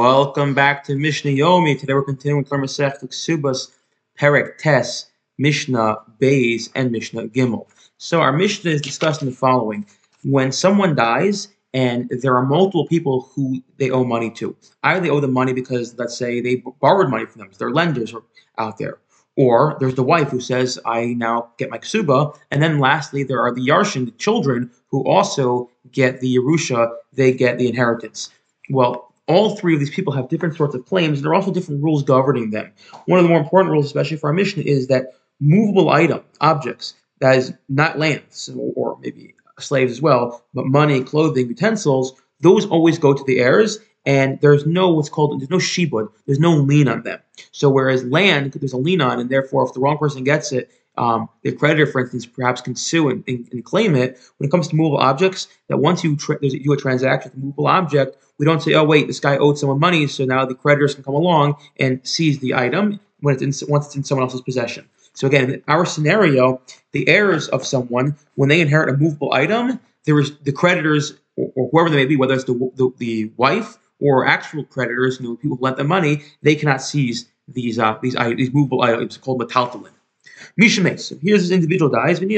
Welcome back to Mishnah Yomi. Today we're continuing with Maseches Kesubos, Perek Tes, Mishnah Bays, and Mishnah Gimel. So our Mishnah is discussing the following: When someone dies and there are multiple people who they owe money to, either they owe them money because let's say they borrowed money from them, so their lenders are out there, or there's the wife who says, "I now get my ksuba," and then lastly there are the yarshin, the children, who also get the yerusha, they get the inheritance. Well, all three of these people have different sorts of claims, and there are also different rules governing them. One of the more important rules, especially for our Mishnah, is that movable item, objects, that is not land, or maybe slaves as well, but money, clothing, utensils, those always go to the heirs, and there's no what's called there's no shibud, there's no lien on them. So whereas land, there's a lien on, and therefore if the wrong person gets it, um, the creditor, for instance, perhaps can sue and, and, and, claim it. When it comes to movable objects, that once you tra- do a transaction with a movable object, we don't say, oh wait, this guy owed someone money, so now the creditors can come along and seize the item when it's in, once it's in someone else's possession. So again, in our scenario, the heirs of someone, when they inherit a movable item, there is the creditors or, or whoever they may be, whether it's the, the, the wife or actual creditors, you know, people who lent them money, they cannot seize these uh, these these movable items called metaltalin. Mishames. So here's this individual dies. And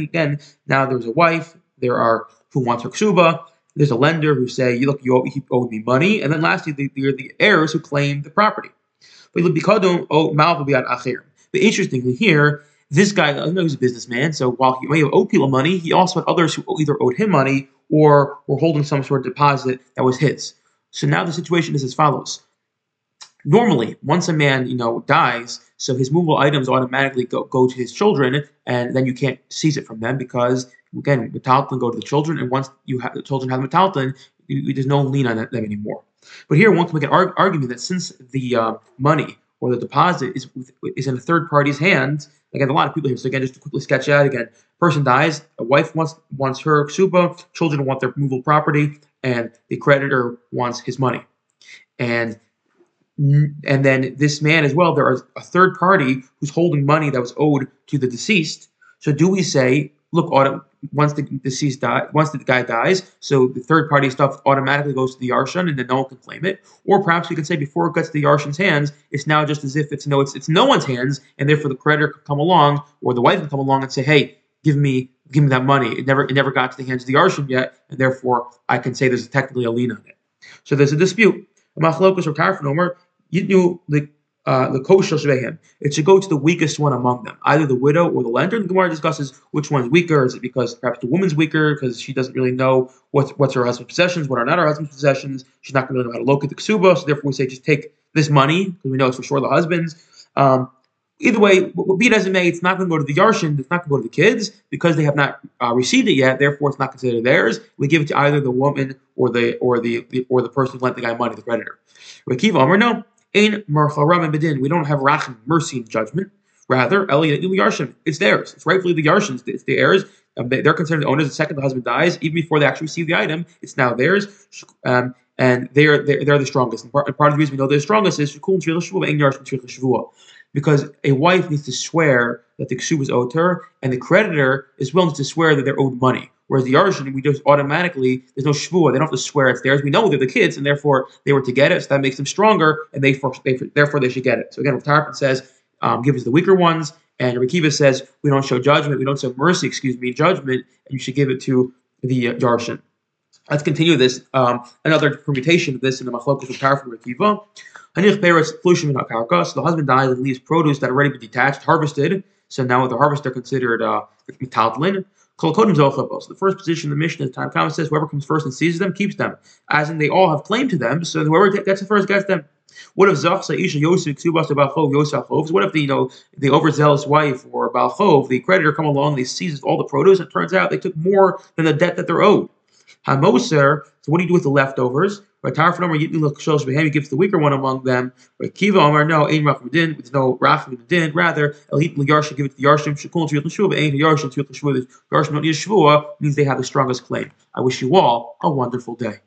again, now there's a wife. There are who wants her ksuba. There's a lender who say, "You look, you owe, he owed me money." And then lastly, there are the heirs who claim the property. Oh, but interestingly, here this guy, I know he's a businessman, so while he may have owed people money, he also had others who either owed him money or were holding some sort of deposit that was his. So now the situation is as follows normally once a man you know dies so his movable items automatically go, go to his children and then you can't seize it from them because again metalton go to the children and once you have the children have metalton there's no lien on them anymore. But here one can make an arg- argument that since the uh, money or the deposit is is in a third party's hands again a lot of people here so again just to quickly sketch out again person dies a wife wants wants her ksuba children want their movable property and the creditor wants his money. And and then this man as well, there is a third party who's holding money that was owed to the deceased. So do we say, look, once the deceased die, once the guy dies, so the third party stuff automatically goes to the Yarshan and then no one can claim it? Or perhaps we can say before it gets to the Yarshan's hands, it's now just as if it's no, it's it's no one's hands, and therefore the creditor could come along or the wife can come along and say, hey, give me give me that money. It never it never got to the hands of the Yarshan yet, and therefore I can say there's technically a lien on it. So there's a dispute. Machlokus or Tarfon omer, Yitnu the uh, the kosher shvehim. It should go to the weakest one among them, either the widow or the lender. The Gemara discusses which one's weaker. Is it because perhaps the woman's weaker because she doesn't really know what's what's her husband's possessions, what are not her husband's possessions? She's not going to know how to locate the ksuba, so therefore we say just take this money because we know it's for sure the husband's. Um, either way, be it as it may, it's not going to go to the yarshin, it's not going to go to the kids because they have not uh, received it yet. Therefore, it's not considered theirs. We give it to either the woman or the or the, the or the person who lent the guy money, the creditor. Rakiva Amr, no. Ein bedin. We don't have rachim, mercy and judgment. Rather, Eliyat Yarshin. It's theirs. It's rightfully the Yarshins. It's the heirs. Um, they're considered the owners. The second the husband dies, even before they actually receive the item, it's now theirs. Um, and they are they're, they're the strongest. And part, and part, of the reason we know they're the strongest is because a wife needs to swear that the ksuba is owed to her, and the creditor is willing to swear that they're owed money. Whereas the Yarshin, we just automatically, there's no shvua. They don't have to swear it's theirs. We know they're the kids, and therefore they were to get it, so that makes them stronger, and they, for, they therefore they should get it. So again, Tarfon says, um, give us the weaker ones, and Rikiva says, we don't show judgment, we don't show mercy, excuse me, judgment, and you should give it to the uh. Let's continue this. Um, another permutation of this in the Machlokas of Tarfon Rikiva. Hanich Flushim in So the husband dies and leaves produce that already been detached, harvested. So now the harvest, they're considered uh, metaltlin. The first position in the Mishnah, the Tanna Kamma says whoever comes first and seizes them keeps them, as in they all have claim to them. So whoever gets the first gets them. What if Zachsa Isha Yosef Ksubas Balchov Yosef What if the you know the overzealous wife or Balchov, the creditor, come along, and they seize all the produce, and it turns out they took more than the debt that they're owed. Hamoser. So what do you do with the leftovers? Right, Tarfon Omer Yitnu L'Kshol Shbehem. gives the weaker one among them. Right, Kiva Omer. No, Ein Rachim. There's no Rachim. Rather, El Hit L'Yarshim. Give it to the Yarshim. Shekul Tiyot L'Shua. Ein Yarshim Tiyot L'Shua. Yarshim don't need a Shvua means they have the strongest claim. I wish you all a wonderful day.